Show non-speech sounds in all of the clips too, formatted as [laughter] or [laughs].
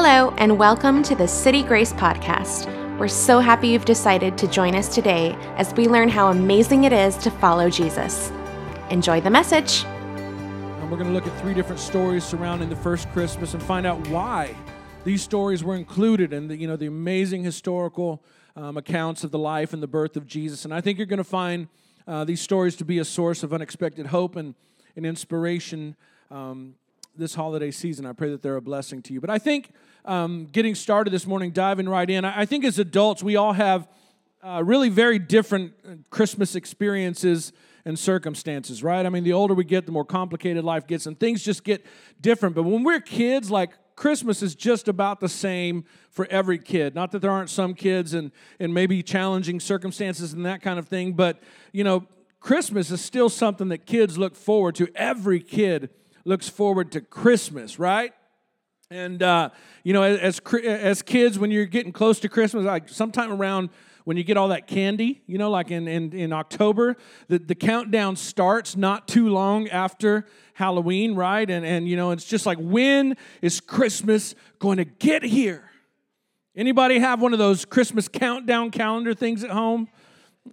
Hello, and welcome to the City Grace Podcast. We're so happy you've decided to join us today as we learn how amazing it is to follow Jesus. Enjoy the message. And we're going to look at three different stories surrounding the first Christmas and find out why these stories were included in the, you know, the amazing historical um, accounts of the life and the birth of Jesus. And I think you're going to find uh, these stories to be a source of unexpected hope and, and inspiration um, this holiday season. I pray that they're a blessing to you. But I think um, getting started this morning, diving right in, I, think as adults, we all have uh, really very different uh, Christmas experiences and circumstances, right? I mean, the older we get, the more complicated life gets, and things just get different. But when we're kids, like Christmas is just about the same for every kid. Not that there aren't some kids and, and maybe challenging circumstances and that kind of thing, but you know, Christmas is still something that kids look forward to. Every kid looks forward to Christmas, right? And uh, you know, as as kids, when you're getting close to Christmas, like sometime around when you get all that candy, you know, like in, in, in October, the, the countdown starts not too long after Halloween, right? And, and, you know, it's just like, when is Christmas going to get here? Anybody have one of those Christmas countdown calendar things at home?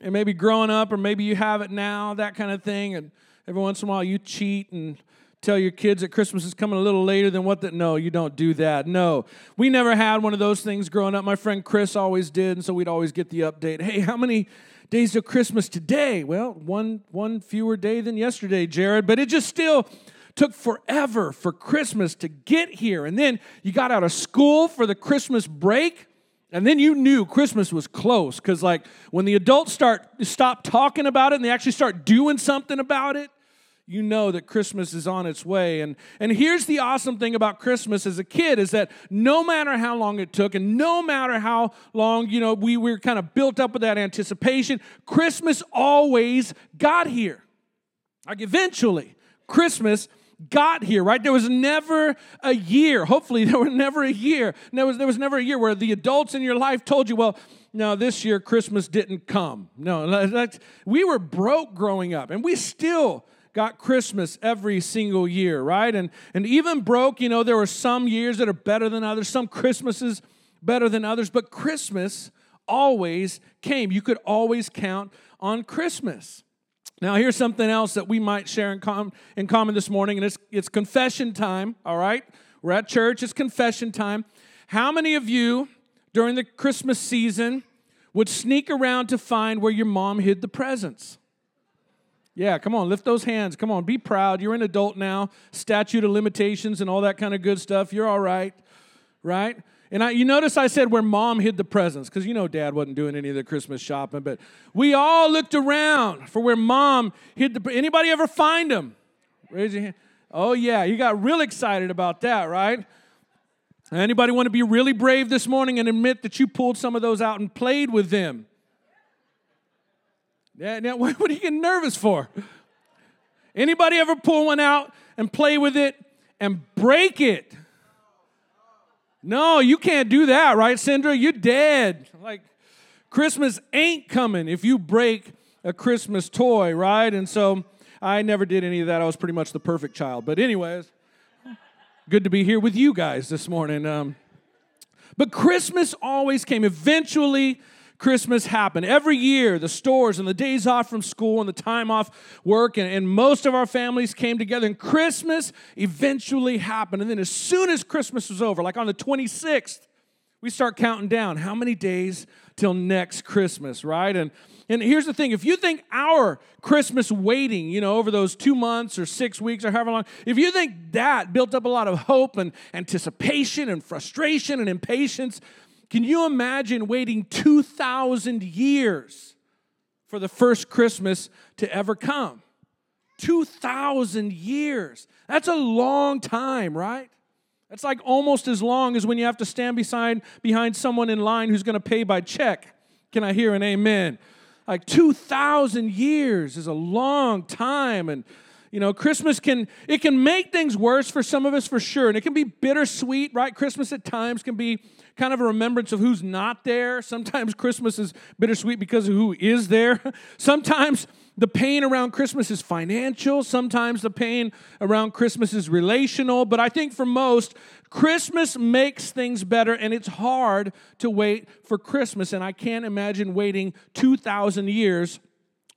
And maybe growing up, or maybe you have it now, that kind of thing. And every once in a while you cheat and tell your kids that Christmas is coming a little later than what that. No, you don't do that. No. We never had one of those things growing up. My friend Chris always did, and so we'd always get the update. Hey, how many days to Christmas today? Well, one one fewer day than yesterday, Jared, but it just still took forever for Christmas to get here. And then you got out of school for the Christmas break. And then you knew Christmas was close because, like, when the adults start stop talking about it and they actually start doing something about it, you know that Christmas is on its way. And, and here's the awesome thing about Christmas as a kid is that no matter how long it took and no matter how long, you know, we were kind of built up with that anticipation, Christmas always got here. Like eventually, Christmas got here, right? There was never a year, hopefully, [laughs] there was never a year. There was, there was never a year where the adults in your life told you, well, no, this year Christmas didn't come. No, [laughs] we were broke growing up, and we still got Christmas every single year, right? And, and even broke, you know, there were some years that are better than others, some Christmases better than others, but Christmas always came. You could always count on Christmas. Now, here's something else that we might share in, com- in common this morning, and it's, it's confession time, all right? We're at church, it's confession time. How many of you during the Christmas season would sneak around to find where your mom hid the presents? Yeah, come on, lift those hands. Come on, be proud. You're an adult now. Statute of limitations and all that kind of good stuff. You're all right, right? And I, you notice I said where mom hid the presents because you know dad wasn't doing any of the Christmas shopping, but we all looked around for where mom hid the. Anybody ever find them? Raise your hand. Oh yeah, you got real excited about that, right? Anybody want to be really brave this morning and admit that you pulled some of those out and played with them? Yeah, now [laughs] what are you getting nervous for? Anybody ever pull one out and play with it and break it? No, you can't do that, right, Sandra? You're dead. Like, Christmas ain't coming if you break a Christmas toy, right? And so I never did any of that. I was pretty much the perfect child. But, anyways, good to be here with you guys this morning. Um, but Christmas always came. Eventually, Christmas happened. Every year, the stores and the days off from school and the time off work, and, and most of our families came together, and Christmas eventually happened. And then, as soon as Christmas was over, like on the 26th, we start counting down how many days till next Christmas, right? And and here's the thing if you think our Christmas waiting, you know, over those two months or six weeks or however long, if you think that built up a lot of hope and anticipation and frustration and impatience, can you imagine waiting 2,000 years for the first Christmas to ever come? 2,000 years. That's a long time, right? That's like almost as long as when you have to stand beside, behind someone in line who's going to pay by check. Can I hear an amen? Like 2,000 years is a long time. And, you know, Christmas can, it can make things worse for some of us for sure. And it can be bittersweet, right? Christmas at times can be kind of a remembrance of who's not there. Sometimes Christmas is bittersweet because of who is there. [laughs] Sometimes the pain around Christmas is financial. Sometimes the pain around Christmas is relational. But I think for most, Christmas makes things better, and it's hard to wait for Christmas. And I can't imagine waiting 2,000 years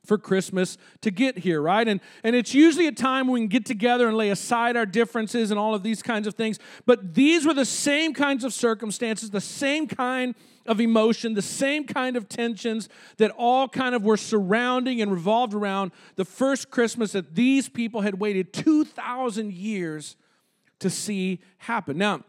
for Christmas to get here, right? And, and it's usually a time when we can get together and lay aside our differences and all of these kinds of things. But these were the same kinds of circumstances, the same kind of emotion, the same kind of tensions that all kind of were surrounding and revolved around the first Christmas that these people had waited 2,000 years to see happen. Now,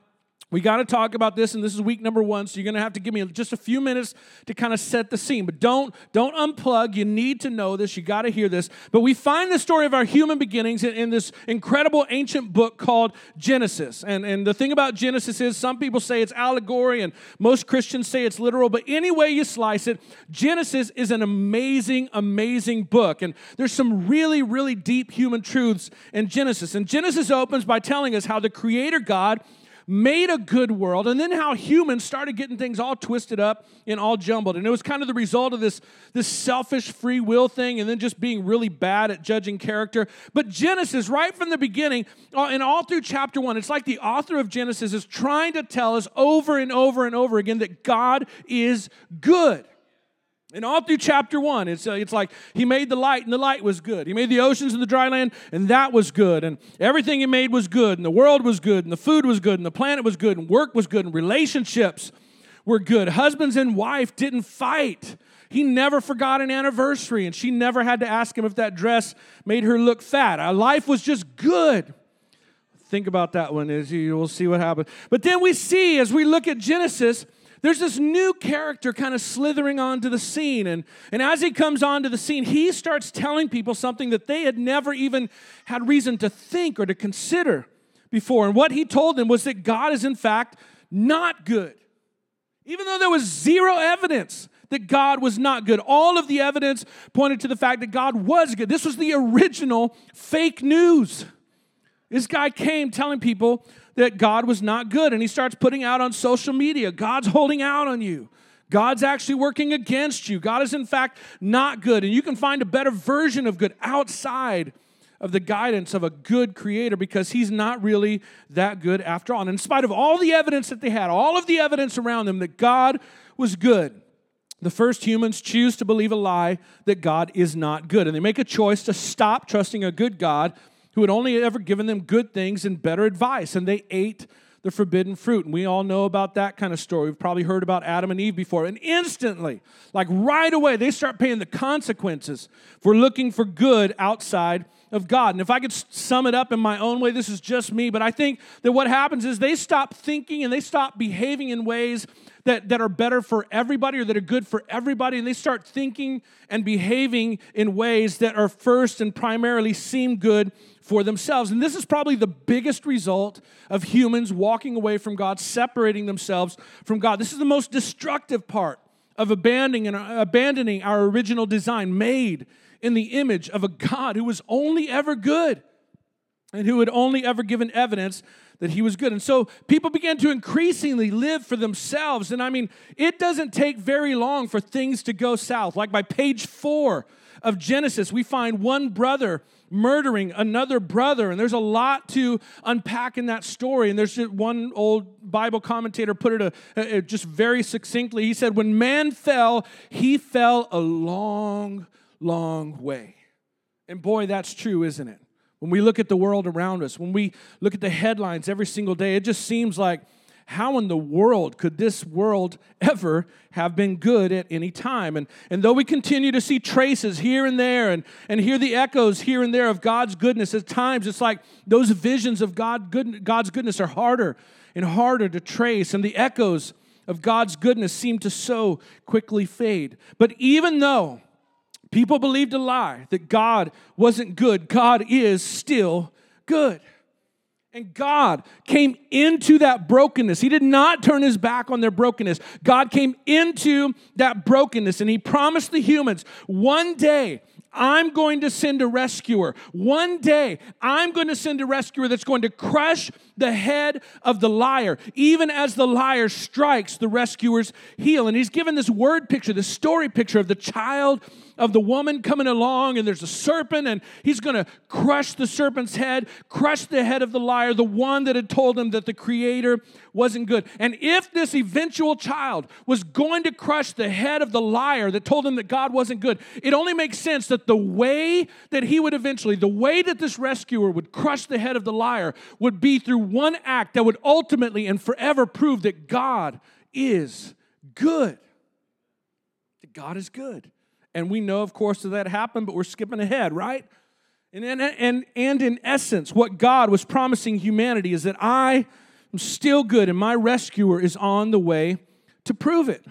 we got to talk about this, and this is week number one, so you're going to have to give me just a few minutes to kind of set the scene. But don't don't unplug. You need to know this. You got to hear this. But we find the story of our human beginnings in, in, this incredible ancient book called Genesis. And and the thing about Genesis is some people say it's allegory, and most Christians say it's literal. But any way you slice it, Genesis is an amazing, amazing book, and there's some really, really deep human truths in Genesis. And Genesis opens by telling us how the Creator God made a good world, and then how humans started getting things all twisted up and all jumbled. And it was kind of the result of this, this selfish free will thing and then just being really bad at judging character. But Genesis, right from the beginning, uh, and all through chapter one, it's like the author of Genesis is trying to tell us over and over and over again that God is good. And all through chapter one, it's, uh, it's like he made the light and the light was good. He made the oceans and the dry land and that was good. And everything he made was good. And the world was good. And the food was good. And the planet was good. And work was good. And relationships were good. Husbands and wife didn't fight. He never forgot an anniversary. And she never had to ask him if that dress made her look fat. Our life was just good. Think about that one as you will see what happens. But then we see as we look at Genesis, there's this new character kind of slithering onto the scene. And, and as he comes onto the scene, he starts telling people something that they had never even had reason to think or to consider before. And what he told them was that God is, in fact, not good. Even though there was zero evidence that God was not good, all of the evidence pointed to the fact that God was good. This was the original fake news. This guy came telling people that God was not good. And he starts putting out on social media God's holding out on you. God's actually working against you. God is, in fact, not good. And you can find a better version of good outside of the guidance of a good creator because he's not really that good after all. And in spite of all the evidence that they had, all of the evidence around them that God was good, the first humans choose to believe a lie that God is not good. And they make a choice to stop trusting a good God who had only ever given them good things and better advice, and they ate the forbidden fruit. And we all know about that kind of story. We've probably heard about Adam and Eve before. And instantly, like right away, they start paying the consequences for looking for good outside of God. And if I could sum it up in my own way, this is just me, but I think that what happens is they stop thinking and they stop behaving in ways that, that are better for everybody or that are good for everybody, and they start thinking and behaving in ways that are first and primarily seem good for themselves. And this is probably the biggest result of humans walking away from God, separating themselves from God. This is the most destructive part of abandoning, and abandoning our original design, made in the image of a God who was only ever good and who had only ever given evidence that he was good. And so people began to increasingly live for themselves. And I mean, it doesn't take very long for things to go south. Like by page four of Genesis, we find one brother murdering another brother. And there's a lot to unpack in that story. And there's just one old Bible commentator put it a, a, just very succinctly. He said, When man fell, he fell a long, long way. And boy, that's true, isn't it? When we look at the world around us, when we look at the headlines every single day, it just seems like how in the world could this world ever have been good at any time? And, and though we continue to see traces here and there and, and hear the echoes here and there of God's goodness, at times it's like those visions of God, good, God's goodness are harder and harder to trace, and the echoes of God's goodness seem to so quickly fade. But even though people believed a lie that God wasn't good, God is still good. And God came into that brokenness. He did not turn his back on their brokenness. God came into that brokenness and he promised the humans one day, I'm going to send a rescuer. One day, I'm going to send a rescuer that's going to crush the head of the liar, even as the liar strikes the rescuer's heel. And he's given this word picture, this story picture of the child of the woman coming along, and there's a serpent, and he's going to crush the serpent's head, crush the head of the liar, the one that had told him that the Creator wasn't good. And if this eventual child was going to crush the head of the liar that told him that God wasn't good, it only makes sense that the way that he would eventually, the way that this rescuer would crush the head of the liar would be through one act that would ultimately and forever prove that God is good. That God is good. And we know, of course, that that happened, but we're skipping ahead, right? And, and, and, and in essence, what God was promising humanity is that I am still good and my rescuer is on the way to prove it.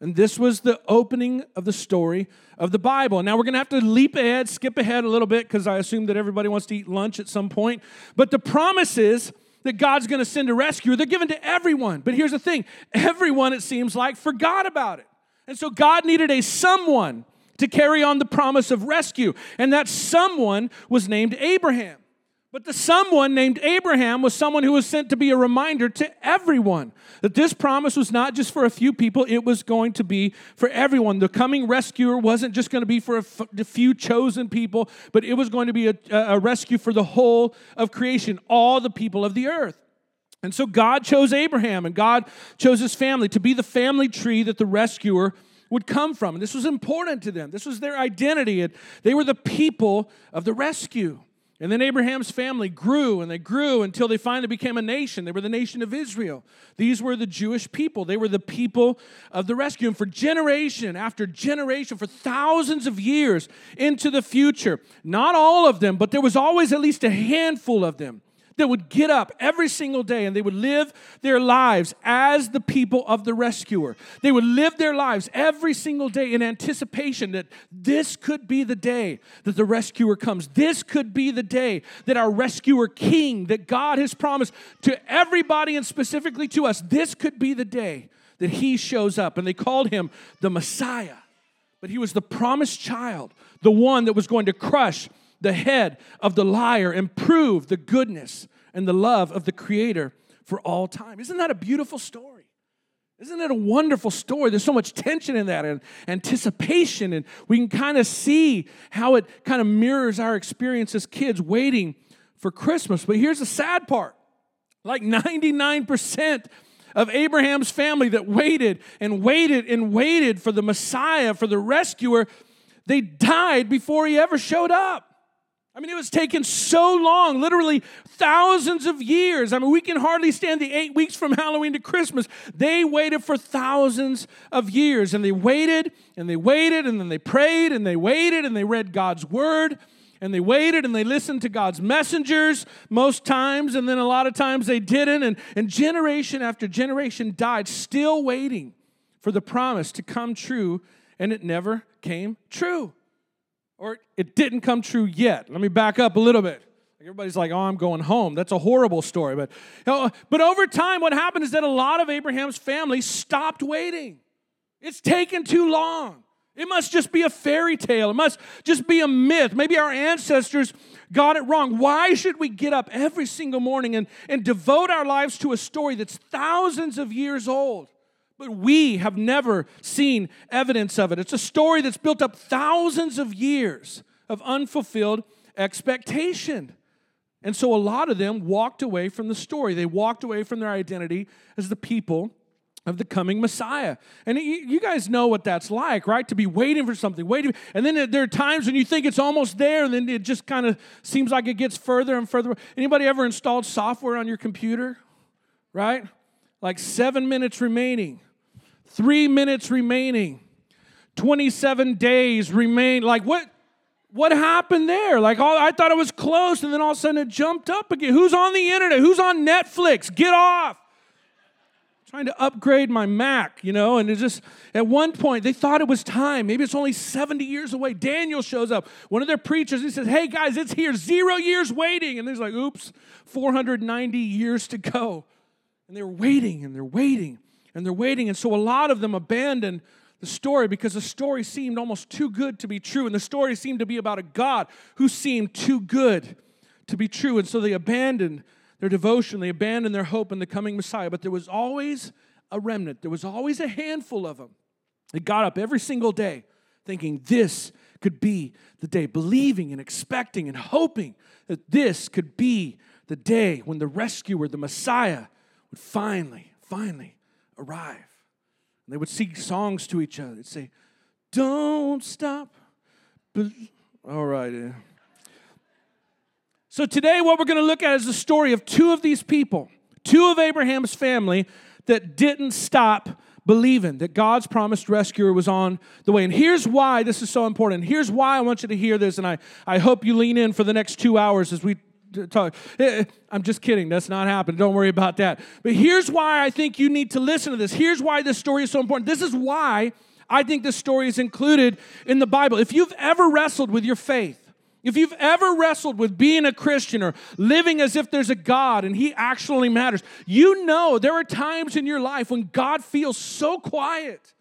And this was the opening of the story of the Bible. Now we're going to have to leap ahead, skip ahead a little bit because I assume that everybody wants to eat lunch at some point. But the promise is that God's going to send a rescuer. They're given to everyone. But here's the thing everyone, it seems like, forgot about it. And so God needed a someone to carry on the promise of rescue. And that someone was named Abraham. But the someone named Abraham was someone who was sent to be a reminder to everyone that this promise was not just for a few people, it was going to be for everyone. The coming rescuer wasn't just going to be for a few chosen people, but it was going to be a, a rescue for the whole of creation, all the people of the earth. And so God chose Abraham and God chose his family to be the family tree that the rescuer would come from. And this was important to them. This was their identity. They were the people of the rescue. And then Abraham's family grew and they grew until they finally became a nation. They were the nation of Israel. These were the Jewish people. They were the people of the rescue. And for generation after generation, for thousands of years into the future, not all of them, but there was always at least a handful of them that would get up every single day and they would live their lives as the people of the rescuer. They would live their lives every single day in anticipation that this could be the day that the rescuer comes. This could be the day that our rescuer king, that God has promised to everybody and specifically to us, this could be the day that he shows up. And they called him the Messiah. But he was the promised child, the one that was going to crush the head of the liar and prove the goodness and the love of the Creator for all time. Isn't that a beautiful story? Isn't it a wonderful story? There's so much tension in that and anticipation, and we can kind of see how it kind of mirrors our experience as kids waiting for Christmas. But here's the sad part like 99% of Abraham's family that waited and waited and waited for the Messiah, for the rescuer, they died before he ever showed up. I mean, it was taken so long, literally thousands of years. I mean, we can hardly stand the eight weeks from Halloween to Christmas. They waited for thousands of years, and they waited, and they waited, and then they prayed, and they waited, and they read God's word, and they waited, and they listened to God's messengers most times, and then a lot of times they didn't. And, and generation after generation died, still waiting for the promise to come true, and it never came true or it didn't come true yet. Let me back up a little bit. Everybody's like, oh, I'm going home. That's a horrible story. But, you know, but over time, what happened is that a lot of Abraham's family stopped waiting. It's taken too long. It must just be a fairy tale. It must just be a myth. Maybe our ancestors got it wrong. Why should we get up every single morning and, and devote our lives to a story that's thousands of years old? But we have never seen evidence of it. It's a story that's built up thousands of years of unfulfilled expectation. And so a lot of them walked away from the story. They walked away from their identity as the people of the coming Messiah. And you guys know what that's like, right? To be waiting for something, waiting. And then there are times when you think it's almost there, and then it just kind of seems like it gets further and further. Anybody ever installed software on your computer? Right? Like seven minutes remaining. Three minutes remaining. 27 days remain. Like, what? What happened there? Like, all, I thought it was close, and then all of a sudden it jumped up again. Who's on the internet? Who's on Netflix? Get off. trying to upgrade my Mac, you know, and it just, at one point, they thought it was time. Maybe it's only 70 years away. Daniel shows up, one of their preachers. He says, Hey, guys, it's here, zero years waiting. And he's like, Oops, 490 years to go. And they're waiting and they're waiting and they're waiting. And so a lot of them abandoned the story because the story seemed almost too good to be true. And the story seemed to be about a God who seemed too good to be true. And so they abandoned their devotion, they abandoned their hope in the coming Messiah. But there was always a remnant, there was always a handful of them that got up every single day thinking, This could be the day, believing and expecting and hoping that this could be the day when the rescuer, the Messiah, would finally, finally arrive. And they would sing songs to each other. They'd say, Don't stop. All right. So today, what we're going to look at is the story of two of these people, two of Abraham's family that didn't stop believing that God's promised rescuer was on the way. And here's why this is so important. Here's why I want you to hear this, and I, I hope you lean in for the next two hours as we talk. Eh, eh, I'm just kidding. That's not happening. Don't worry about that. But here's why I think you need to listen to this. Here's why this story is so important. This is why I think this story is included in the Bible. If you've ever wrestled with your faith, if you've ever wrestled with being a Christian or living as if there's a God and He actually matters, you know there are times in your life when God feels so quiet.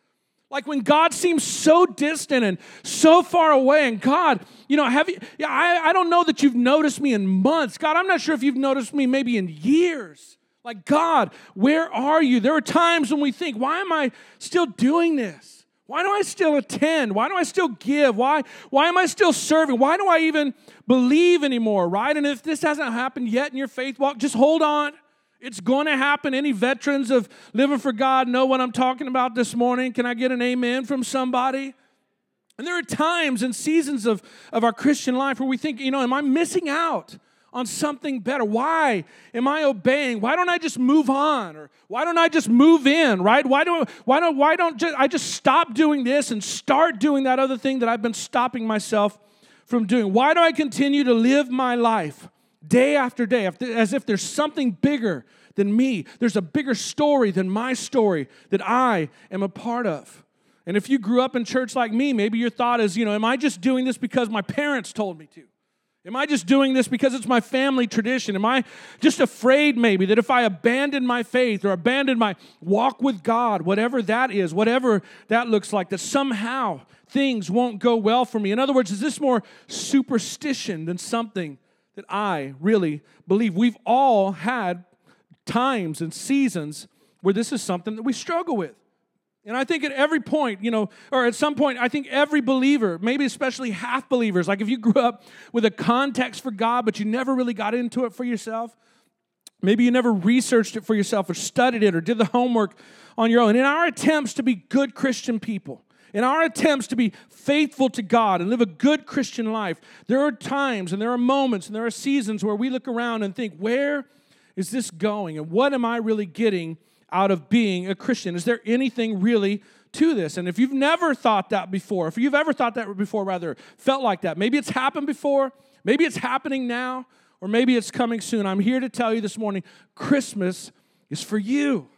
Like when God seems so distant and so far away, and God, you know, have you, yeah, I, I don't know that you've noticed me in months. God, I'm not sure if you've noticed me maybe in years. Like, God, where are you? There are times when we think, why am I still doing this? Why do I still attend? Why do I still give? Why, why am I still serving? Why do I even believe anymore, right? And if this hasn't happened yet in your faith walk, just hold on. It's going to happen. Any veterans of living for God know what I'm talking about this morning. Can I get an amen from somebody? And there are times and seasons of, of our Christian life where we think, you know, am I missing out? on something better. Why am I obeying? Why don't I just move on? Or why don't I just move in, right? Why do why don't why don't I just stop doing this and start doing that other thing that I've been stopping myself from doing? Why do I continue to live my life day after day as if there's something bigger than me? There's a bigger story than my story that I am a part of. And if you grew up in church like me, maybe your thought is, you know, am I just doing this because my parents told me to? Am I just doing this because it's my family tradition? Am I just afraid maybe that if I abandon my faith or abandon my walk with God, whatever that is, whatever that looks like, that somehow things won't go well for me? In other words, is this more superstition than something that I really believe? We've all had times and seasons where this is something that we struggle with. And I think at every point, you know, or at some point, I think every believer, maybe especially half believers, like if you grew up with a context for God, but you never really got into it for yourself, maybe you never researched it for yourself or studied it or did the homework on your own. In our attempts to be good Christian people, in our attempts to be faithful to God and live a good Christian life, there are times and there are moments and there are seasons where we look around and think, where is this going? And what am I really getting out of being a Christian? Is there anything really to this? And if you've never thought that before, if you've ever thought that before, rather, felt like that, maybe it's happened before, maybe it's happening now, or maybe it's coming soon. I'm here to tell you this morning Christmas is for you.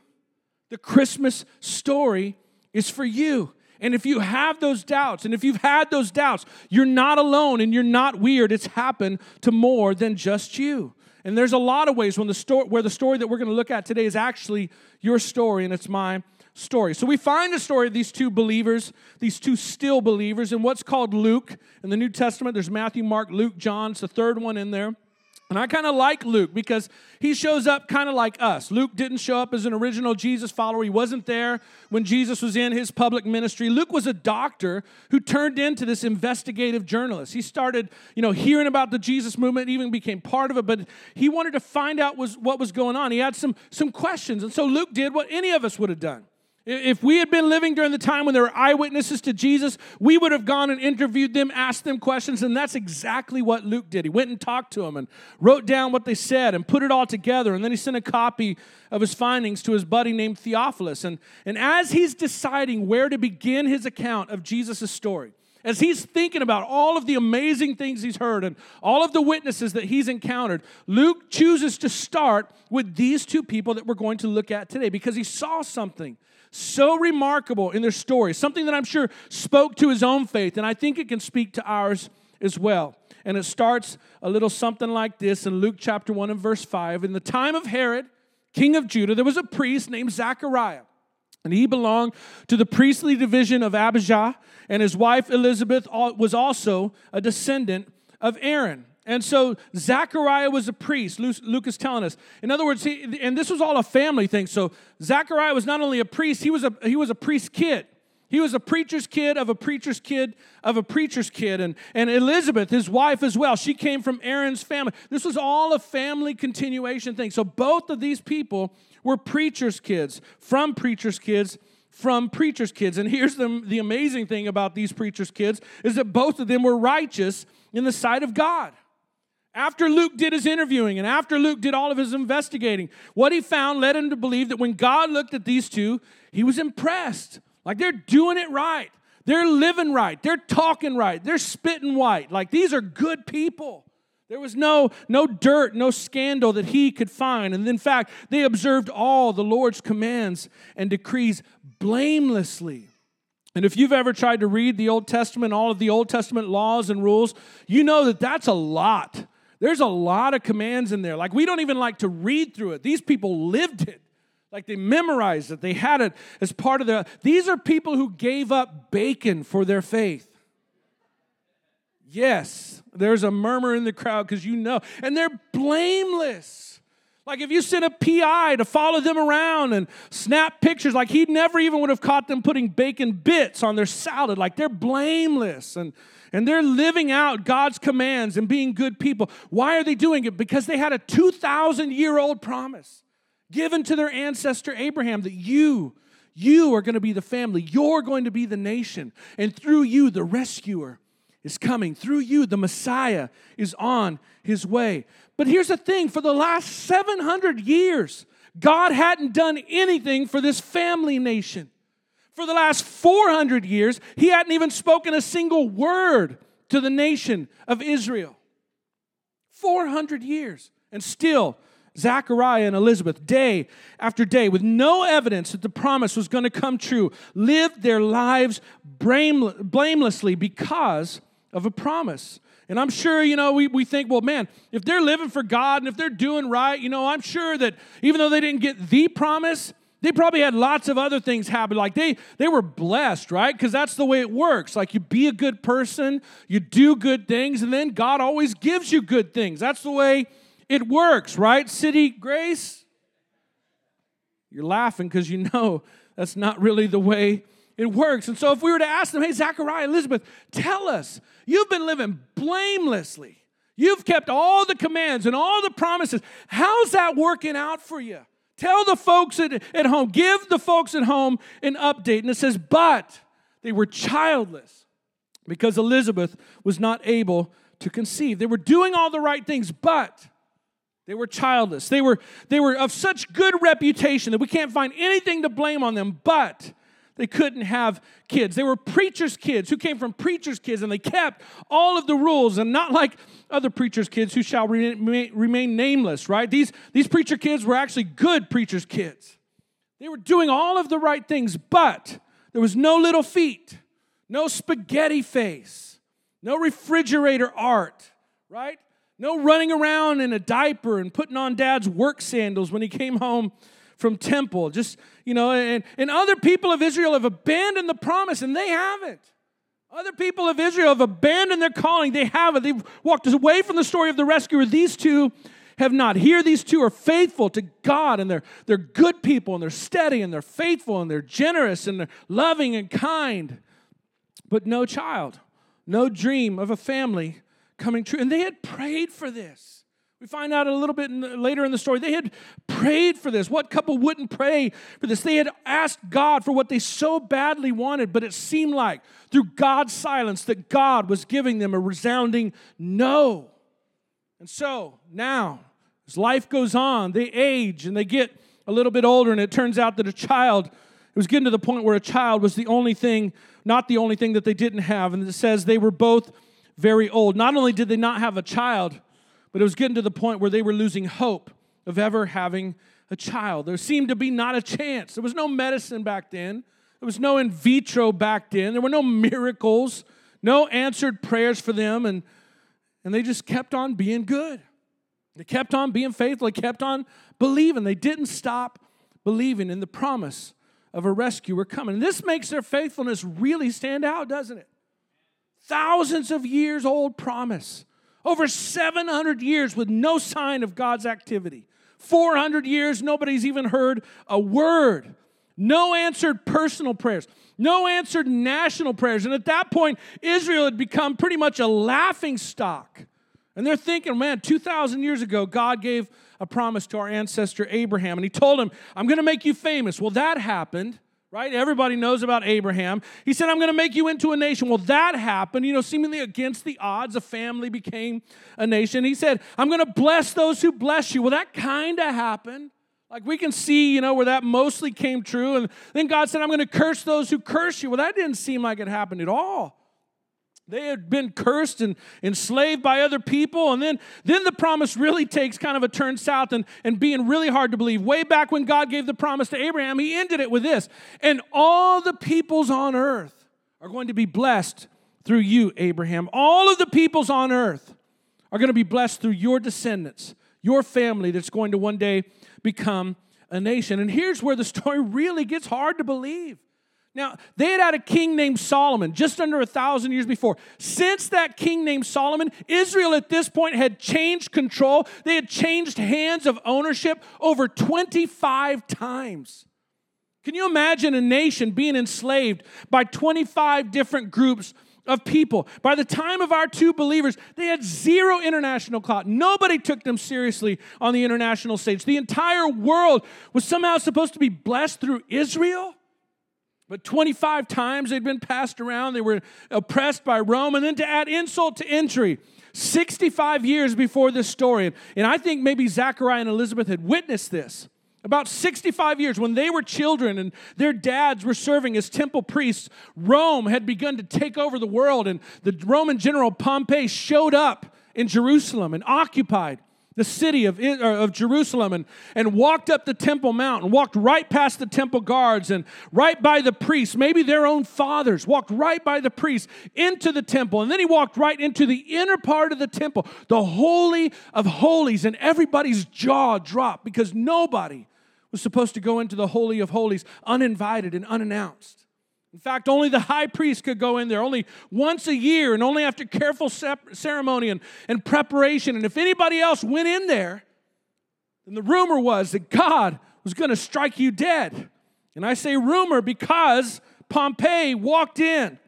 The Christmas story is for you. And if you have those doubts, and if you've had those doubts, you're not alone and you're not weird. It's happened to more than just you. And there's a lot of ways when the story, where the story that we're going to look at today is actually your story and it's my story. So we find the story of these two believers, these two still believers, in what's called Luke. In the New Testament, there's Matthew, Mark, Luke, John. It's the third one in there. And I kind of like Luke because he shows up kind of like us. Luke didn't show up as an original Jesus follower. He wasn't there when Jesus was in his public ministry. Luke was a doctor who turned into this investigative journalist. He started, you know, hearing about the Jesus movement, even became part of it, but he wanted to find out was, what was going on. He had some, some questions. And so Luke did what any of us would have done. If we had been living during the time when there were eyewitnesses to Jesus, we would have gone and interviewed them, asked them questions, and that's exactly what Luke did. He went and talked to them and wrote down what they said and put it all together, and then he sent a copy of his findings to his buddy named Theophilus. And, and as he's deciding where to begin his account of Jesus' story, as he's thinking about all of the amazing things he's heard and all of the witnesses that he's encountered, Luke chooses to start with these two people that we're going to look at today because he saw something so remarkable in their story, something that I'm sure spoke to his own faith, and I think it can speak to ours as well. And it starts a little something like this in Luke chapter 1 and verse 5. In the time of Herod, king of Judah, there was a priest named Zachariah. And he belonged to the priestly division of Abijah, and his wife Elizabeth was also a descendant of Aaron. And so Zechariah was a priest, Luke is telling us. In other words, he, and this was all a family thing. So Zechariah was not only a priest, he was a, he was a priest kid. He was a preacher's kid of a preacher's kid of a preacher's kid. And, and Elizabeth, his wife as well, she came from Aaron's family. This was all a family continuation thing. So both of these people were preacher's kids, from preacher's kids, from preacher's kids. And here's the, the amazing thing about these preacher's kids is that both of them were righteous in the sight of God. After Luke did his interviewing and after Luke did all of his investigating, what he found led him to believe that when God looked at these two, he was impressed. Like they're doing it right. They're living right. They're talking right. They're spitting white. Like these are good people. There was no, no dirt, no scandal that he could find. And in fact, they observed all the Lord's commands and decrees blamelessly. And if you've ever tried to read the Old Testament, all of the Old Testament laws and rules, you know that that's a lot. There's a lot of commands in there. Like we don't even like to read through it. These people lived it. Like they memorized it, they had it as part of their. These are people who gave up bacon for their faith. Yes, there's a murmur in the crowd because you know, and they're blameless. Like if you sent a PI to follow them around and snap pictures, like he never even would have caught them putting bacon bits on their salad. Like they're blameless and, and they're living out God's commands and being good people. Why are they doing it? Because they had a 2,000 year old promise given to their ancestor Abraham that you, you are going to be the family, you're going to be the nation, and through you, the rescuer is coming. Through you, the Messiah is on his way. But here's the thing for the last 700 years, God hadn't done anything for this family nation. For the last 400 years, he hadn't even spoken a single word to the nation of Israel. 400 years. And still, Zachariah and Elizabeth, day after day, with no evidence that the promise was going to come true, lived their lives blamelessly because of a promise. And I'm sure, you know, we, we think, well, man, if they're living for God and if they're doing right, you know, I'm sure that even though they didn't get the promise, they probably had lots of other things happen. Like they they were blessed, right? Because that's the way it works. Like you be a good person, you do good things, and then God always gives you good things. That's the way it works, right? City Grace? You're laughing because you know [laughs] that's not really the way it works. And so if we were to ask them, hey, Zachariah, Elizabeth, tell us, you've been living blamelessly. You've kept all the commands and all the promises. How's that working out for you? Tell the folks at, at home, give the folks at home an update. And it says, but they were childless because Elizabeth was not able to conceive. They were doing all the right things, but they were childless. They were, they were of such good reputation that we can't find anything to blame on them, but they couldn't have kids. They were preachers' kids who came from preachers' kids and they kept all of the rules and not like other preachers' kids who shall remain, nameless, right? These, these preacher kids were actually good preachers' kids. They were doing all of the right things, but there was no little feet, no spaghetti face, no refrigerator art, right? No running around in a diaper and putting on dad's work sandals when he came home from temple. Just, you know, and, and other people of Israel have abandoned the promise and they haven't. Other people of Israel have abandoned their calling. They haven't. They've walked away from the story of the rescuer. These two have not. Here, these two are faithful to God and they're, they're good people and they're steady and they're faithful and they're generous and they're loving and kind. But no child, no dream of a family coming true. And they had prayed for this. We find out a little bit in the, later in the story. They had prayed for this. What couple wouldn't pray for this? They had asked God for what they so badly wanted, but it seemed like through God's silence that God was giving them a resounding no. And so now, as life goes on, they age and they get a little bit older, and it turns out that a child, it was getting to the point where a child was the only thing, not the only thing that they didn't have. And it says they were both very old. Not only did they not have a child, but it was getting to the point where they were losing hope of ever having a child. There seemed to be not a chance. There was no medicine back then, there was no in vitro back then, there were no miracles, no answered prayers for them, and, and they just kept on being good. They kept on being faithful, they kept on believing. They didn't stop believing in the promise of a rescuer coming. And this makes their faithfulness really stand out, doesn't it? thousands of years old promise. Over 700 years with no sign of God's activity. 400 years, nobody's even heard a word. no answered personal prayers, no answered national prayers. And at that point, Israel had become pretty much a laughing stock. And they're thinking, man, 2,000 years ago, God gave a promise to our ancestor Abraham, and he told him, I'm going to make you famous. Well, that happened right? Everybody knows about Abraham. He said, I'm going to make you into a nation. Well, that happened, you know, seemingly against the odds. A family became a nation. He said, I'm going to bless those who bless you. Well, that kind of happened. Like we can see, you know, where that mostly came true. And then God said, I'm going to curse those who curse you. Well, that didn't seem like it happened at all. They had been cursed and enslaved by other people. And then, then the promise really takes kind of a turn south and, and being really hard to believe. Way back when God gave the promise to Abraham, he ended it with this And all the peoples on earth are going to be blessed through you, Abraham. All of the peoples on earth are going to be blessed through your descendants, your family that's going to one day become a nation. And here's where the story [laughs] really gets hard to believe. Now, they had had a king named Solomon just under a thousand years before. Since that king named Solomon, Israel at this point had changed control. They had changed hands of ownership over 25 times. Can you imagine a nation being enslaved by 25 different groups of people? By the time of our two believers, they had zero international clout. Nobody took them seriously on the international stage. The entire world was somehow supposed to be blessed through Israel. But 25 times they'd been passed around, they were oppressed by Rome, and then to add insult to injury, 65 years before this story, and I think maybe Zachariah and Elizabeth had witnessed this. About 65 years, when they were children and their dads were serving as temple priests, Rome had begun to take over the world, and the Roman general Pompey showed up in Jerusalem and occupied the city of, of Jerusalem and, and walked up the Temple Mount and walked right past the temple guards and right by the priests, maybe their own fathers, walked right by the priests into the temple. And then he walked right into the inner part of the temple, the Holy of Holies, and everybody's jaw dropped because nobody was supposed to go into the Holy of Holies uninvited and unannounced. In fact, only the high priest could go in there, only once a year, and only after careful ceremony and, and preparation. And if anybody else went in there, then the rumor was that God was going to strike you dead. And I say rumor because Pompey walked in,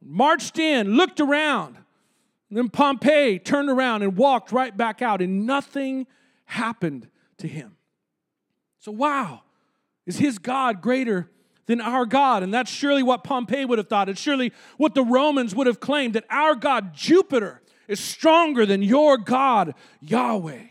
marched in, looked around. And then Pompey turned around and walked right back out, and nothing happened to him. So, wow, is his God greater than our God. And that's surely what Pompey would have thought. It's surely what the Romans would have claimed that our God, Jupiter, is stronger than your God, Yahweh.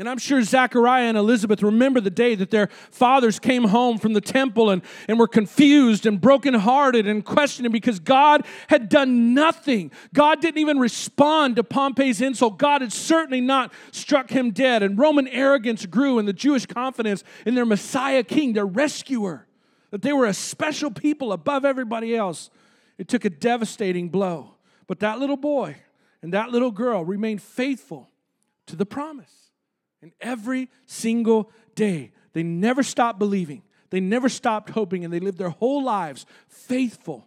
And I'm sure Zachariah and Elizabeth remember the day that their fathers came home from the temple and, and were confused and brokenhearted and questioning because God had done nothing. God didn't even respond to Pompey's insult. God had certainly not struck him dead. And Roman arrogance grew in the Jewish confidence in their Messiah king, their rescuer that they were a special people above everybody else. It took a devastating blow. But that little boy and that little girl remained faithful to the promise. And every single day, they never stopped believing, they never stopped hoping, and they lived their whole lives faithful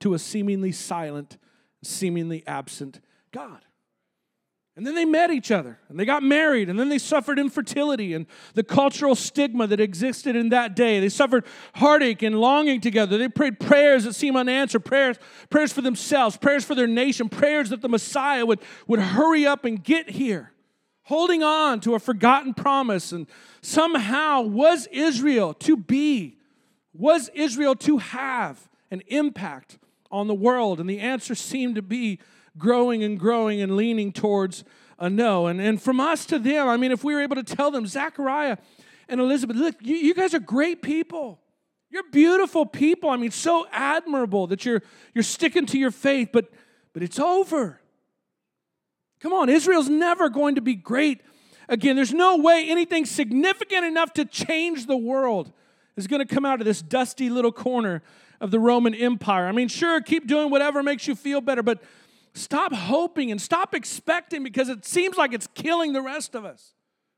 to a seemingly silent, seemingly absent God. And then they met each other and they got married and then they suffered infertility and the cultural stigma that existed in that day. They suffered heartache and longing together. They prayed prayers that seemed unanswered, prayers, prayers for themselves, prayers for their nation, prayers that the Messiah would, would hurry up and get here, holding on to a forgotten promise. And somehow, was Israel to be, was Israel to have an impact on the world? And the answer seemed to be growing and growing and leaning towards a no. And, and from us to them, I mean, if we were able to tell them, Zachariah and Elizabeth, look, you, you guys are great people. You're beautiful people. I mean, so admirable that you're, you're sticking to your faith, but, but it's over. Come on, Israel's never going to be great again. There's no way anything significant enough to change the world is going to come out of this dusty little corner of the Roman Empire. I mean, sure, keep doing whatever makes you feel better, but Stop hoping and stop expecting because it seems like it's killing the rest of us.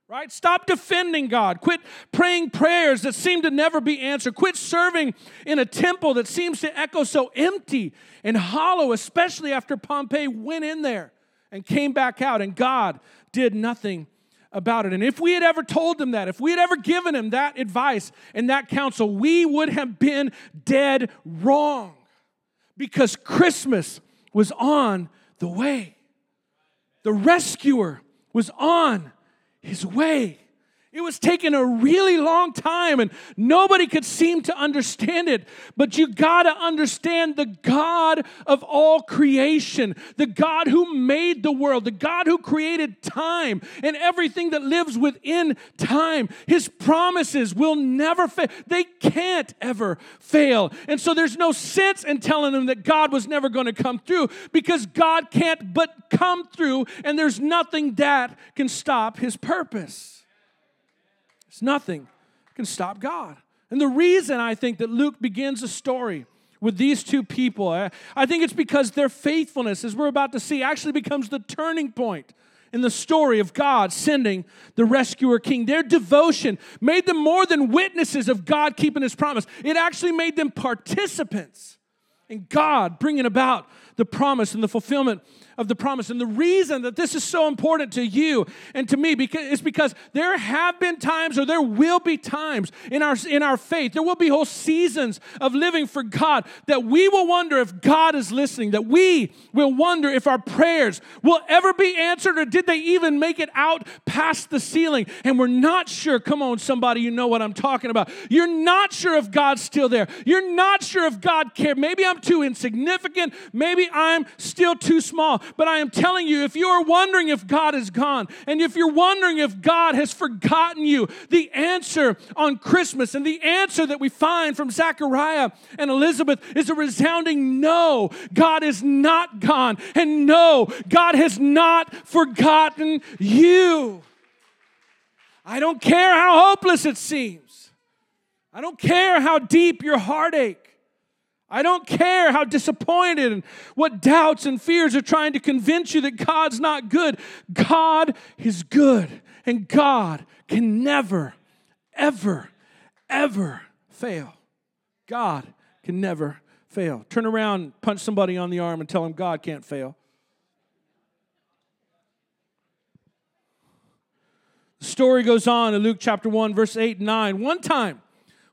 Right? Stop defending God. Quit praying prayers that seem to never be answered. Quit serving in a temple that seems to echo so empty and hollow, especially after Pompey went in there and came back out and God did nothing about it. And if we had ever told him that, if we had ever given him that advice and that counsel, we would have been dead wrong because Christmas was on the way. The rescuer was on his way. It was taking a really long time and nobody could seem to understand it. But you got to understand the God of all creation, the God who made the world, the God who created time and everything that lives within time. His promises will never fail. They can't ever fail. And so there's no sense in telling them that God was never going to come through because God can't but come through and there's nothing that can stop his purpose. It's nothing can stop God. And the reason I think that Luke begins a story with these two people, I think it's because their faithfulness, as we're about to see, actually becomes the turning point in the story of God sending the rescuer king. Their devotion made them more than witnesses of God keeping his promise, it actually made them participants in God bringing about the promise and the fulfillment of the promise. And the reason that this is so important to you and to me because, is because there have been times or there will be times in our, in our faith, there will be whole seasons of living for God that we will wonder if God is listening, that we will wonder if our prayers will ever be answered or did they even make it out past the ceiling. And we're not sure. Come on, somebody, you know what I'm talking about. You're not sure if God's still there. You're not sure if God cares. Maybe I'm too insignificant. Maybe I'm still too small. But I am telling you, if you are wondering if God is gone, and if you're wondering if God has forgotten you, the answer on Christmas and the answer that we find from Zechariah and Elizabeth is a resounding no. God is not gone. And no, God has not forgotten you. I don't care how hopeless it seems. I don't care how deep your heartache. I don't care how disappointed and what doubts and fears are trying to convince you that God's not good. God is good, and God can never, ever, ever fail. God can never fail. Turn around, punch somebody on the arm, and tell them God can't fail. The story goes on in Luke chapter 1, verse 8 and 9. One time,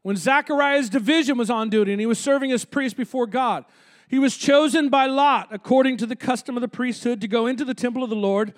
when Zachariah's division was on duty and he was serving as priest before God. He was chosen by Lot, according to the custom of the priesthood, to go into the temple of the Lord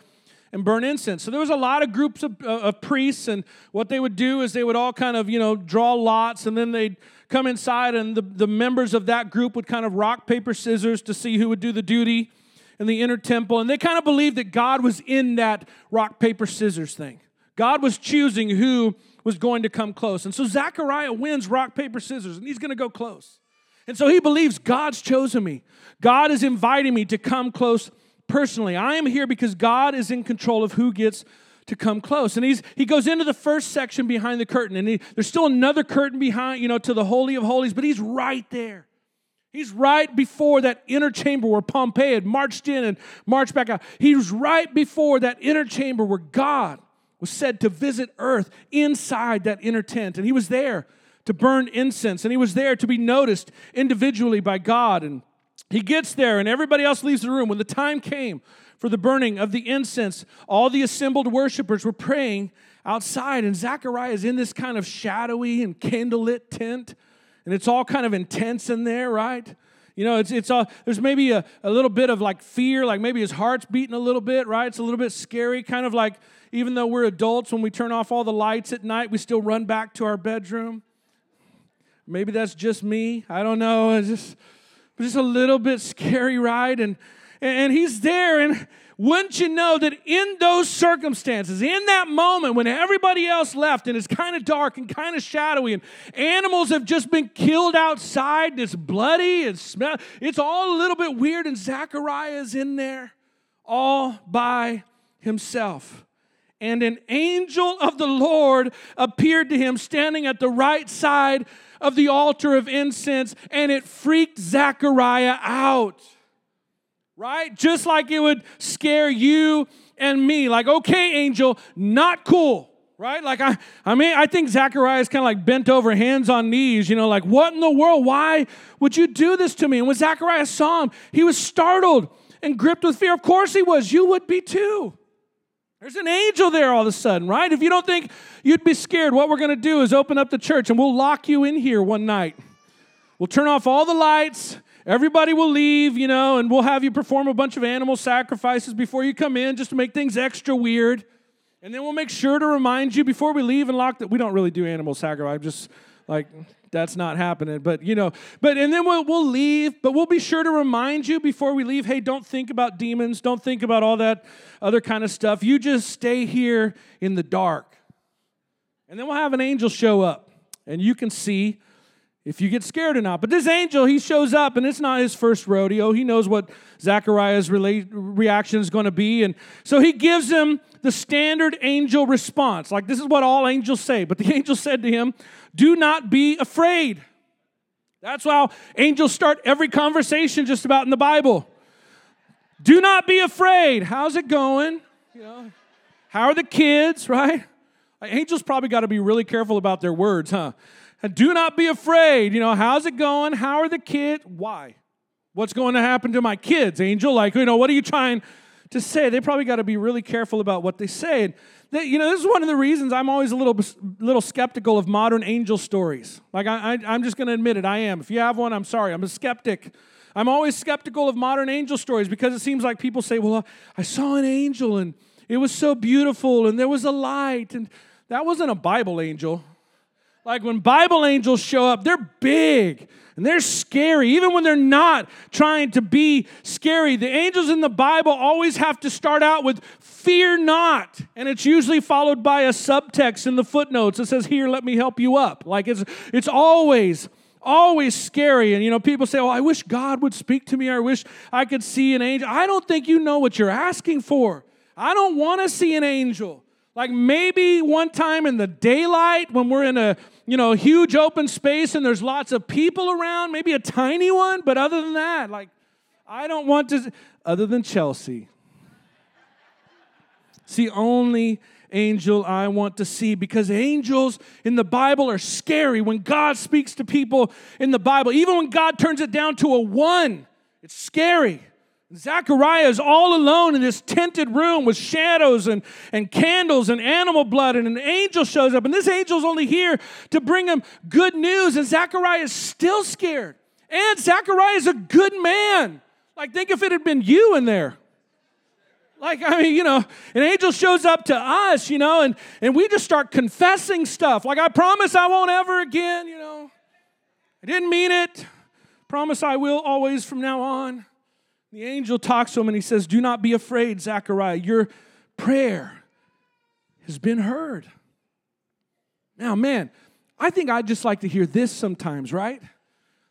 and burn incense. So there was a lot of groups of, uh, of priests, and what they would do is they would all kind of, you know, draw lots, and then they'd come inside, and the, the members of that group would kind of rock, paper, scissors to see who would do the duty in the inner temple. And they kind of believed that God was in that rock, paper, scissors thing. God was choosing who was going to come close. And so Zechariah wins rock, paper, scissors, and he's going to go close. And so he believes God's chosen me. God is inviting me to come close personally. I am here because God is in control of who gets to come close. And he's he goes into the first section behind the curtain, and he, there's still another curtain behind, you know, to the Holy of Holies, but he's right there. He's right before that inner chamber where Pompey had marched in and marched back out. He was right before that inner chamber where God was said to visit earth inside that inner tent. And he was there to burn incense, and he was there to be noticed individually by God. And he gets there, and everybody else leaves the room. When the time came for the burning of the incense, all the assembled worshipers were praying outside, and Zechariah is in this kind of shadowy and candlelit tent, and it's all kind of intense in there, right? You know, it's, it's all, there's maybe a, a little bit of like fear, like maybe his heart's beating a little bit, right? It's a little bit scary, kind of like even though we're adults, when we turn off all the lights at night, we still run back to our bedroom. Maybe that's just me. I don't know. It's just, just a little bit scary, right? And, and he's there, and wouldn't you know that in those circumstances, in that moment when everybody else left and it's kind of dark and kind of shadowy, and animals have just been killed outside, and it's bloody and smell, it's all a little bit weird, and Zachariah is in there all by himself. And an angel of the Lord appeared to him standing at the right side of the altar of incense, and it freaked Zechariah out. Right? Just like it would scare you and me. Like, okay, angel, not cool right? Like I, I mean, I think Zechariah is kind of like bent over, hands on knees, you know, like what in the world? Why would you do this to me? And when Zechariah saw him, he was startled and gripped with fear. Of course he was. You would be too. There's an angel there all of a sudden, right? If you don't think you'd be scared, what we're going to do is open up the church and we'll lock you in here one night. We'll turn off all the lights. Everybody will leave, you know, and we'll have you perform a bunch of animal sacrifices before you come in just to make things extra weird. And then we'll make sure to remind you before we leave and lock that we don't really do animal sacrifice. Just like that's not happening. But you know, but and then we'll, we'll leave, but we'll be sure to remind you before we leave, hey, don't think about demons, don't think about all that other kind of stuff. You just stay here in the dark. And then we'll have an angel show up, and you can see if you get scared or not. But this angel, he shows up, and it's not his first rodeo. He knows what Zachariah's reaction is going to be. And so he gives him the standard angel response. Like, this is what all angels say. But the [laughs] angel said to him, Do not be afraid. That's how angels start every conversation just about in the Bible. Do not be afraid. How's it going? You know, how are the kids, [laughs] right? Angels probably got to be really careful about their words, huh? And do not be afraid. You know, how's it going? How are the kids? Why? What's going to happen to my kids, angel? Like, you know, what are you trying to say? They probably got to be really careful about what they say. And they, you know, this is one of the reasons I'm always a little, little skeptical of modern angel stories. Like, I, I, I'm just going to admit it. I am. If you have one, I'm sorry. I'm a skeptic. I'm always skeptical of modern angel stories because it seems like people say, well, I saw an angel and it was so beautiful and there was a light. And that wasn't a Bible angel. Like when Bible angels show up, they're big and they're scary, even when they're not trying to be scary. The angels in the Bible always have to start out with fear not. And it's usually followed by a subtext in the footnotes that says, Here, let me help you up. Like it's, it's always always scary. And you know, people say, Oh, I wish God would speak to me. I wish I could see an angel. I don't think you know what you're asking for. I don't want to see an angel. Like maybe one time in the daylight when we're in a you know huge open space and there's lots of people around, maybe a tiny one, but other than that, like I don't want to other than Chelsea. See, only angel I want to see because angels in the Bible are scary. When God speaks to people in the Bible, even when God turns it down to a one, it's scary. Zechariah is all alone in this tented room with shadows and, and candles and animal blood, and an angel shows up. And this angel's only here to bring him good news, and Zechariah is still scared. And Zechariah is a good man. Like, think if it had been you in there. Like, I mean, you know, an angel shows up to us, you know, and, and we just start confessing stuff. Like, I promise I won't ever again, you know. I didn't mean it. Promise I will always from now on. The angel talks to him and he says, Do not be afraid, Zechariah. Your prayer has been heard. Now, man, I think I'd just like to hear this sometimes, right?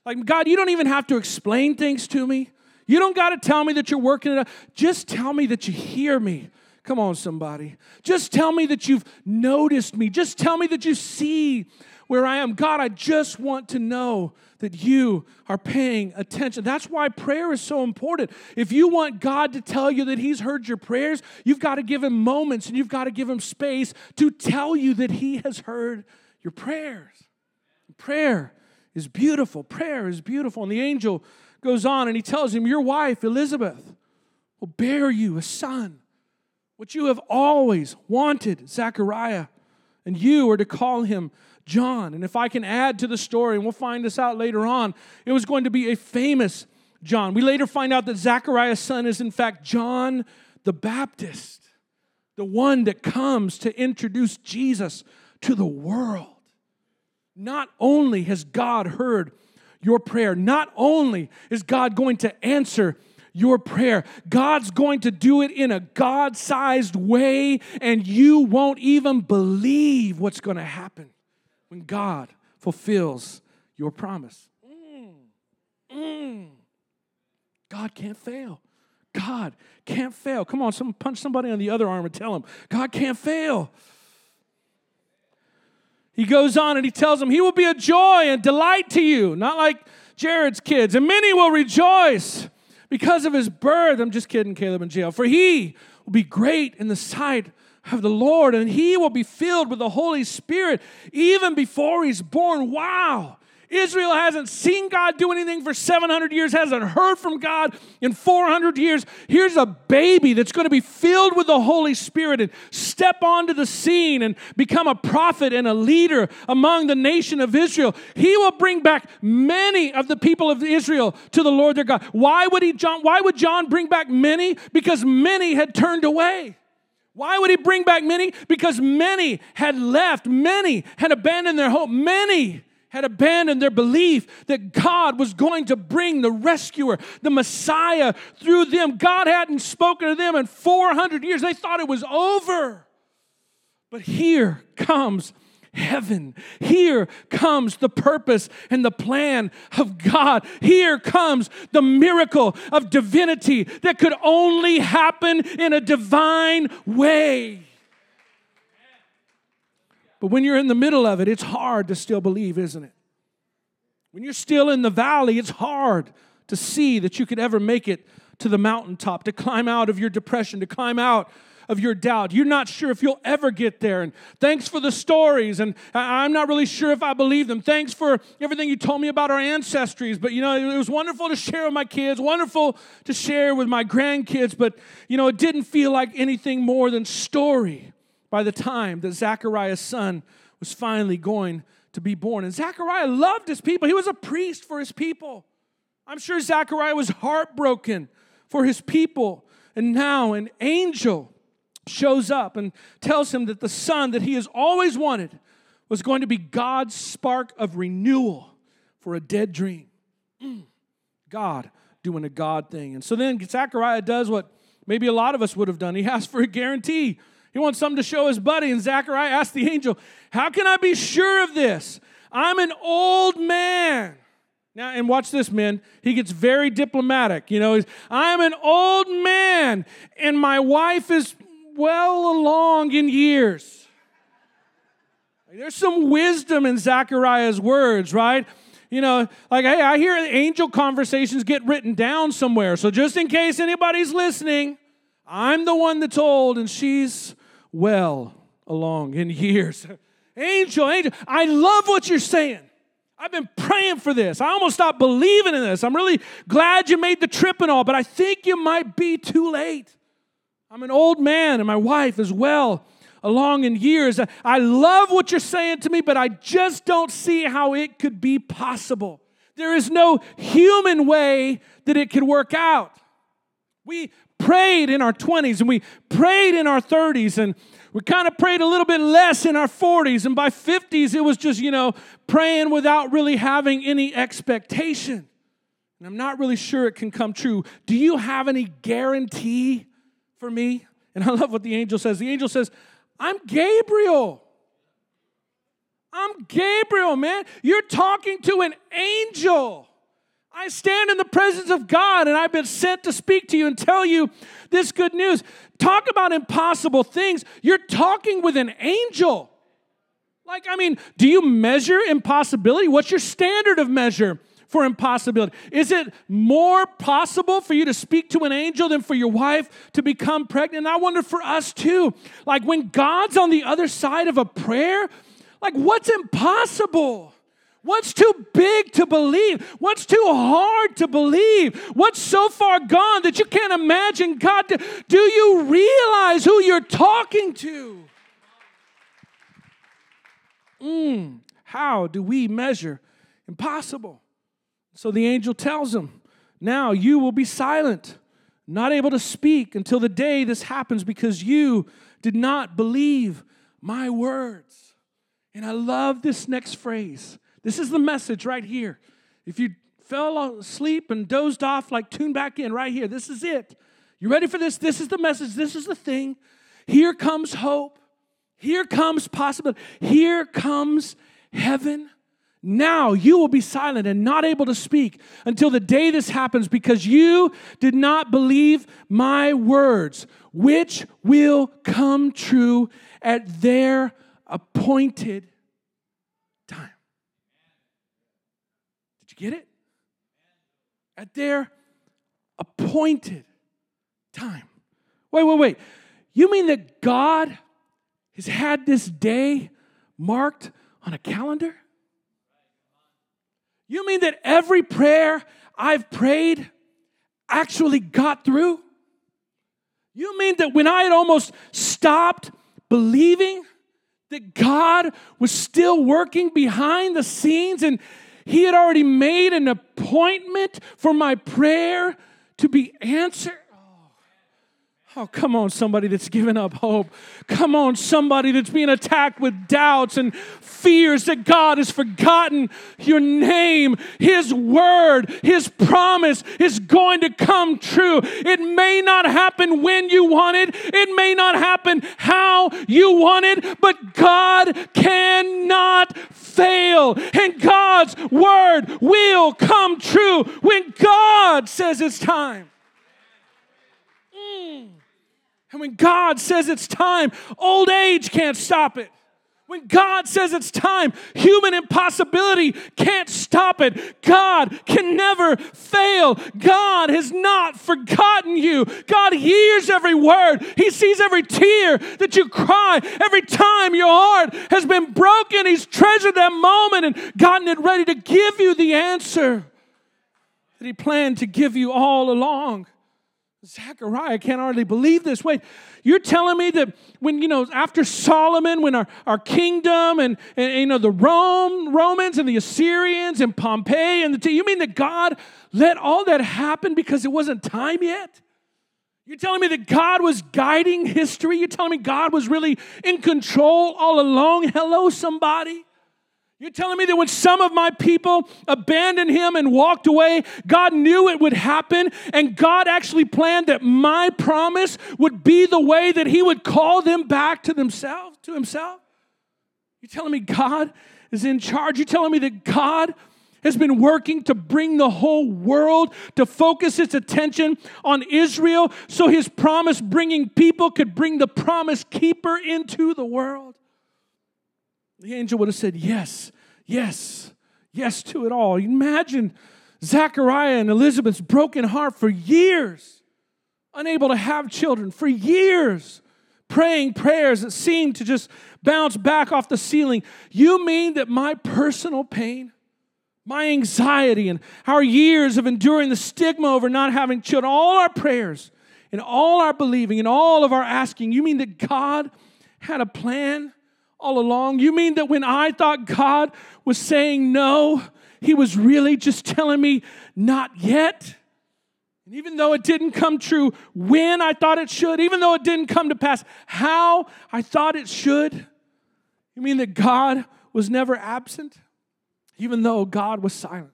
Like, God, you don't even have to explain things to me. You don't got to tell me that you're working it out. Just tell me that you hear me. Come on, somebody. Just tell me that you've noticed me. Just tell me that you see where I am. God, I just want to know that you are paying attention. That's why prayer is so important. If you want God to tell you that He's heard your prayers, you've got to give Him moments and you've got to give Him space to tell you that He has heard your prayers. Prayer is beautiful. Prayer is beautiful. And the angel goes on and he tells him, Your wife, Elizabeth, will bear you a son, which you have always wanted, Zechariah, and you are to call him John. And if I can add to the story, and we'll find this out later on, it was going to be a famous John. We later find out that Zachariah's son is, in fact, John the Baptist, the one that comes to introduce Jesus to the world. Not only has God heard your prayer, not only is God going to answer your prayer. God's going to do it in a God sized way, and you won't even believe what's going to happen when God fulfills your promise. Mm. Mm. God can't fail. God can't fail. Come on, someone punch somebody on the other arm and tell him, God can't fail. He goes on and he tells him, He will be a joy and delight to you, not like Jared's kids, and many will rejoice because of his birth. I'm just kidding, Caleb in jail. For he will be great in the sight of the Lord, and he will be filled with the Holy Spirit even before he's born. Wow. Israel hasn't seen God do anything for 700 years, hasn't heard from God in 400 years. Here's a baby that's going to be filled with the Holy Spirit and step onto the scene and become a prophet and a leader among the nation of Israel. He will bring back many of the people of Israel to the Lord their God. Why would he John why would John bring back many? Because many had turned away. Why would he bring back many? Because many had left, many had abandoned their hope, many had abandoned their belief that God was going to bring the rescuer, the Messiah through them. God hadn't spoken to them in 400 years. They thought it was over. But here comes heaven. Here comes the purpose and the plan of God. Here comes the miracle of divinity that could only happen in a divine way. But when you're in the middle of it, it's hard to still believe, isn't it? When you're still in the valley, it's hard to see that you could ever make it to the mountaintop, to climb out of your depression, to climb out of your doubt. You're not sure if you'll ever get there. And thanks for the stories. And I'm not really sure if I believe them. Thanks for everything you told me about our ancestries. But, you know, it was wonderful to share with my kids, wonderful to share with my grandkids. But, you know, it didn't feel like anything more than story by the time that Zachariah's son was finally going to be born. And Zachariah loved his people, he was a priest for his people. I'm sure Zachariah was heartbroken for his people. And now an angel shows up and tells him that the son that he has always wanted was going to be God's spark of renewal for a dead dream. Mm. God doing a God thing. And so then Zachariah does what maybe a lot of us would have done. He asks for a guarantee he wants something to show his buddy. And Zachariah asks the angel, How can I be sure of this? I'm an old man. Now, and watch this, men. He gets very diplomatic. You know, I'm an old man, and my wife is well along in years. There's some wisdom in Zachariah's words, right? You know, like, hey, I hear angel conversations get written down somewhere. So just in case anybody's listening, I'm the one that's old and she's well along in years. [laughs] Angel, angel, I love what you're saying. I've been praying for this. I almost stopped believing in this. I'm really glad you made the trip and all, but I think you might be too late. I'm an old man and my wife is well along in years. I love what you're saying to me, but I just don't see how it could be possible. There is no human way that it could work out. We prayed in our 20s and we prayed in our 30s and we kind of prayed a little bit less in our 40s and by 50s it was just you know praying without really having any expectation and i'm not really sure it can come true do you have any guarantee for me and i love what the angel says the angel says i'm gabriel i'm gabriel man you're talking to an angel I stand in the presence of God and I've been sent to speak to you and tell you this good news. Talk about impossible things. You're talking with an angel. Like, I mean, do you measure impossibility? What's your standard of measure for impossibility? Is it more possible for you to speak to an angel than for your wife to become pregnant? And I wonder for us too. Like, when God's on the other side of a prayer, like, what's impossible? What's too big to believe? What's too hard to believe? What's so far gone that you can't imagine God? To, do you realize who you're talking to? Mm, how do we measure impossible? So the angel tells him, Now you will be silent, not able to speak until the day this happens because you did not believe my words. And I love this next phrase this is the message right here. If you fell asleep and dozed off, like tune back in right here. This is it. You ready for this? This is the message. This is the thing. Here comes hope. Here comes possibility. Here comes heaven. Now you will be silent and not able to speak until the day this happens because you did not believe my words, which will come true at their appointed time. Did you get it? At their appointed time. Wait, wait, wait. You mean that God has had this day marked on a calendar? You mean that every prayer I've prayed actually got through? You mean that when I had almost stopped believing that God was still working behind the scenes and He had already made an appointment for my prayer to be answered? Oh, come on, somebody that's given up hope. Come on, somebody that's being attacked with doubts and fears that God has forgotten your name. His word, His promise is going to come true. It may not happen when you want it, it may not happen how you want it, but God cannot fail. And God's word will come true when God says it's time. Mm. And when God says it's time, old age can't stop it. When God says it's time, human impossibility can't stop it. God can never fail. God has not forgotten you. God hears every word, He sees every tear that you cry. Every time your heart has been broken, He's treasured that moment and gotten it ready to give you the answer that He planned to give you all along. Zechariah can't hardly believe this. Wait, you're telling me that when, you know, after Solomon, when our, our kingdom and, and, you know, the Rome, Romans and the Assyrians and Pompey and the, you mean that God let all that happen because it wasn't time yet? You're telling me that God was guiding history? You're telling me God was really in control all along? Hello, somebody. You're telling me that when some of my people abandoned him and walked away, God knew it would happen, and God actually planned that my promise would be the way that he would call them back to themselves, to himself? You're telling me God is in charge? You're telling me that God has been working to bring the whole world to focus its attention on Israel so his promise bringing people could bring the promise keeper into the world? The angel would have said, Yes, yes, yes to it all. Imagine Zachariah and Elizabeth's broken heart for years, unable to have children, for years, praying prayers that seemed to just bounce back off the ceiling. You mean that my personal pain, my anxiety, and our years of enduring the stigma over not having children, all our prayers and all our believing and all of our asking, you mean that God had a plan? All along? You mean that when I thought God was saying no, He was really just telling me not yet? And even though it didn't come true when I thought it should, even though it didn't come to pass how I thought it should, you mean that God was never absent, even though God was silent?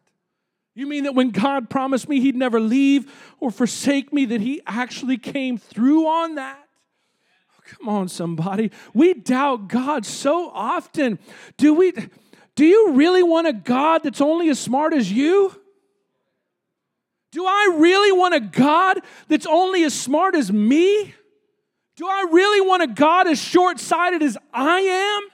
You mean that when God promised me He'd never leave or forsake me, that He actually came through on that? Come on, somebody. We doubt God so often. Do we do you really want a God that's only as smart as you? Do I really want a God that's only as smart as me? Do I really want a God as short sighted as I am?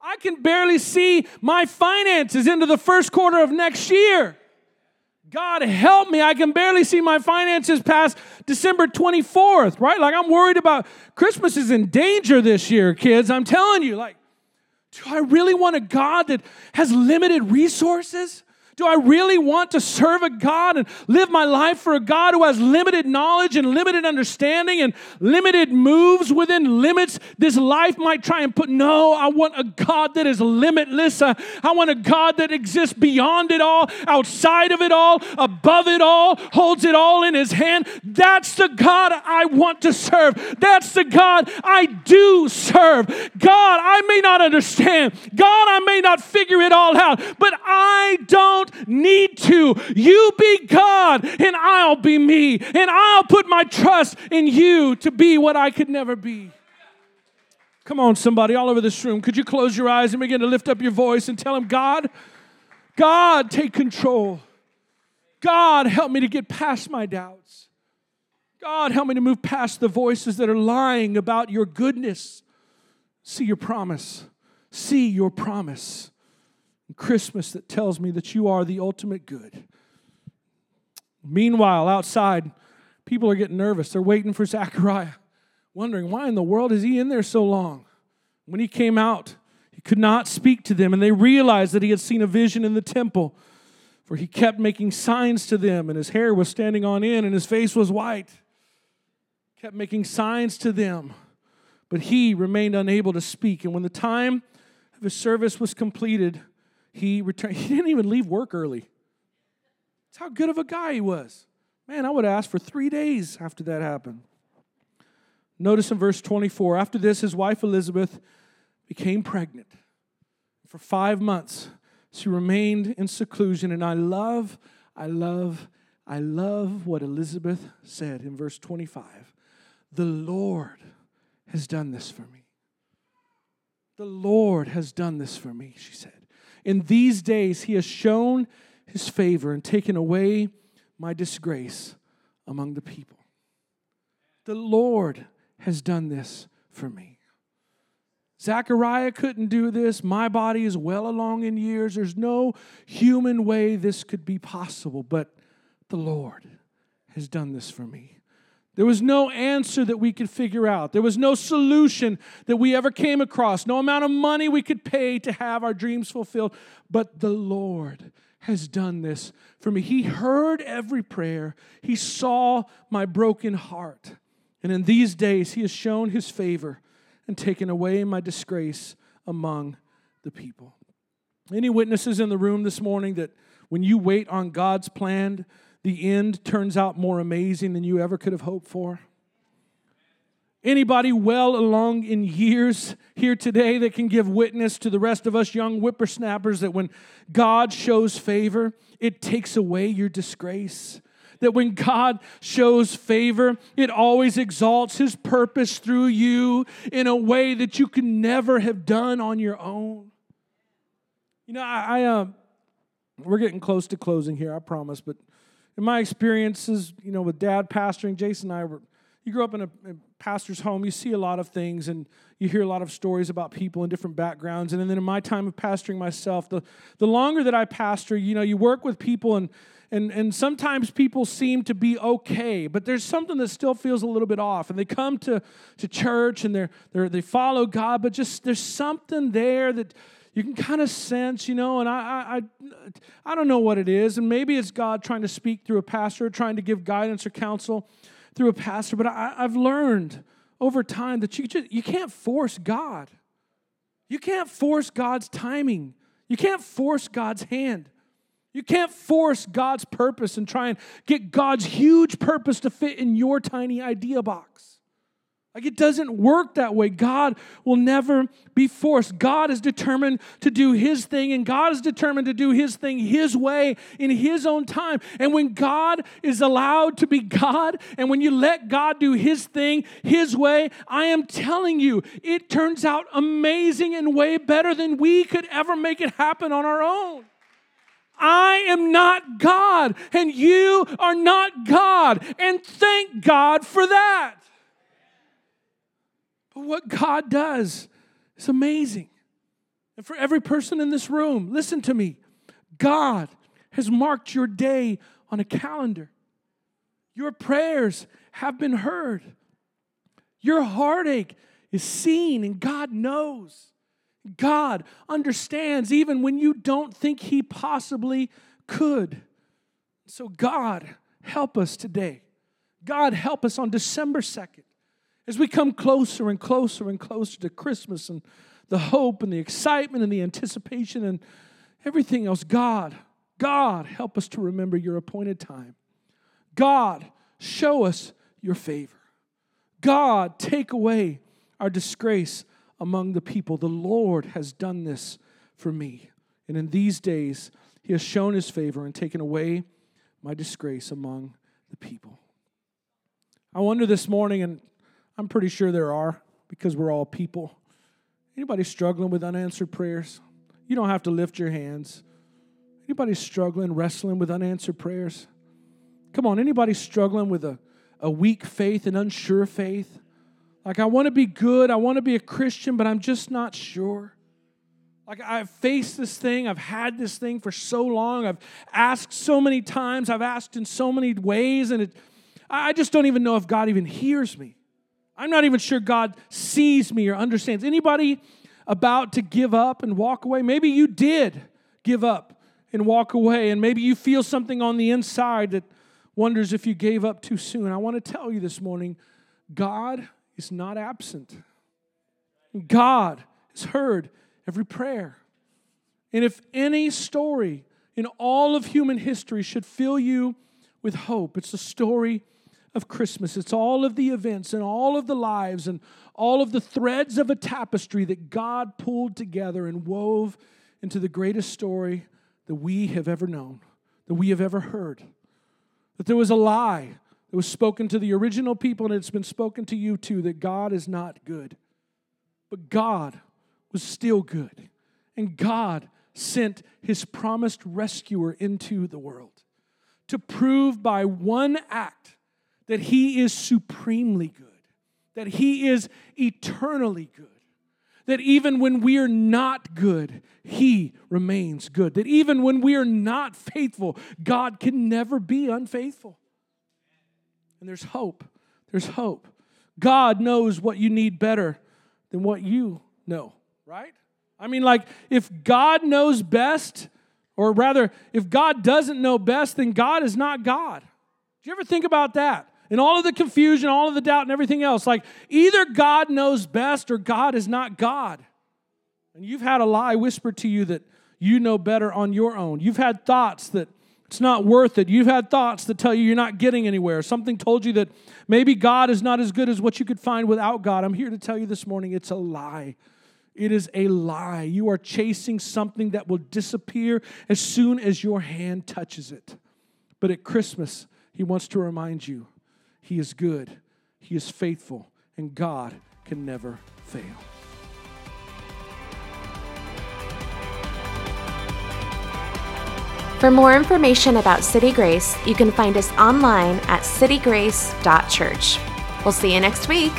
I can barely see my finances into the first quarter of next year. God help me. I can barely see my finances past December 24th, right? Like I'm worried about Christmas is in danger this year, kids. I'm telling you, like, do I really want a God that has limited resources? Do I really want to serve a God and live my life for a God who has limited knowledge and limited understanding and limited moves within limits this life might try and put? No, I want a God that is limitless. Uh, I want a God that exists beyond it all, outside of it all, above it all, holds it all in his hand. That's the God I want to serve. That's the God I do serve. God, I may not understand. God, I may not figure it all out, but I don't need to. You be God, and I'll be me, and I'll put my trust in you to be what I could never be. Come on, somebody all over this room. Could you close your eyes and begin to lift up your voice and tell him, God, God, take control. God, help me to get past my doubts. God, help me to move past the voices that are lying about your goodness. See your promise. See your promise. Christmas that tells me that you are the ultimate good. Meanwhile, outside, people are getting nervous. They're waiting for Zechariah, wondering why in the world is he in there so long? When he came out, he could not speak to them, and they realized that he had seen a vision in the temple. For he kept making signs to them, and his hair was standing on end, and his face was white. Kept making signs to them, but he remained unable to speak. And when the time of his service was completed, he returned. [laughs] He didn't even leave work early. That's how good of a guy he was. Man, I would ask for three days after that happened. Notice in verse 24 after this, his wife Elizabeth became pregnant. For five months, she remained in seclusion. And I love, I love, I love what Elizabeth said in verse 25. The Lord has done this for me. The Lord has done this for me, she said. In these days, he has shown his favor and taken away my disgrace among the people. The Lord has done this for me. Zechariah couldn't do this. My body is well along in years. There's no human way this could be possible, but the Lord has done this for me. There was no answer that we could figure out. There was no solution that we ever came across, no amount of money we could pay to have our dreams fulfilled. But the Lord has done this for me. He heard every prayer, He saw my broken heart. And in these days, He has shown His favor and taken away my disgrace among the people. Any witnesses in the room this morning that when you wait on God's plan, the end turns out more amazing than you ever could have hoped for? Anybody well along in years here today that can give witness to the rest of us young whippersnappers that when God shows favor, it takes away your disgrace? that when God shows favor, it always exalts His purpose through you in a way that you could never have done on your own. You know, I, I uh, we're getting close to closing here, I promise, but in my experiences, you know, with dad pastoring, Jason and I were, you grew up in a, a pastor's home, you see a lot of things and you hear a lot of stories about people in different backgrounds. And then in my time of pastoring myself, the, the longer that I pastor, you know, you work with people and and, and sometimes people seem to be okay, but there's something that still feels a little bit off. And they come to, to church and they're, they're, they follow God, but just there's something there that you can kind of sense, you know, and I, I, I don't know what it is. And maybe it's God trying to speak through a pastor, trying to give guidance or counsel through a pastor. But I, I've learned over time that you, just, you can't force God. You can't force God's timing. You can't force God's hand. You can't force God's purpose and try and get God's huge purpose to fit in your tiny idea box. Like it doesn't work that way. God will never be forced. God is determined to do His thing, and God is determined to do His thing His way in His own time. And when God is allowed to be God, and when you let God do His thing His way, I am telling you, it turns out amazing and way better than we could ever make it happen on our own. I am not God and you are not God. And thank God for that. What God does is amazing. And for every person in this room, listen to me God has marked your day on a calendar. Your prayers have been heard. Your heartache is seen, and God knows. God understands even when you don't think He possibly could. So, God, help us today. God, help us on December 2nd as we come closer and closer and closer to Christmas and the hope and the excitement and the anticipation and everything else. God, God, help us to remember your appointed time. God, show us your favor. God, take away our disgrace among the people. The Lord has done this for me. And in these days, He has shown His favor and taken away my disgrace among the people. I wonder this morning, and I'm pretty sure there are because we're all people. Anybody struggling with unanswered prayers? You don't have to lift your hands. Anybody struggling, wrestling with unanswered prayers? Come on, anybody struggling with a, a weak faith and unsure faith? Like, I want to be good, I want to be a Christian, but I'm just not sure. Like, I've faced this thing, I've had this thing for so long, I've asked so many times, I've asked in so many ways, and it, I just don't even know if God even hears me. I'm not even sure God sees me or understands. Anybody about to give up and walk away? Maybe you did give up and walk away. And maybe you feel something on the inside that wonders if you gave up too soon. I want to tell you this morning God is not absent. God has heard every prayer. And if any story in all of human history should fill you with hope, it's the story of Christmas. It's all of the events and all of the lives and all of the threads of a tapestry that God pulled together and wove into the greatest story that we have ever known, that we have ever heard. That there was a lie that was spoken to the original people and it's been spoken to you too that God is not good. But God was still good. And God sent his promised rescuer into the world to prove by one act that he is supremely good, that he is eternally good, that even when we are not good, he remains good, that even when we are not faithful, God can never be unfaithful. And there's hope. There's hope. God knows what you need better than what you know, right? I mean, like, if God knows best, or rather, if God doesn't know best, then God is not God. Do you ever think about that? And all of the confusion, all of the doubt, and everything else. Like, either God knows best or God is not God. And you've had a lie whispered to you that you know better on your own. You've had thoughts that it's not worth it. You've had thoughts that tell you you're not getting anywhere. Something told you that maybe God is not as good as what you could find without God. I'm here to tell you this morning it's a lie. It is a lie. You are chasing something that will disappear as soon as your hand touches it. But at Christmas, He wants to remind you He is good, He is faithful, and God can never fail. For more information about City Grace, you can find us online at citygrace.church. We'll see you next week.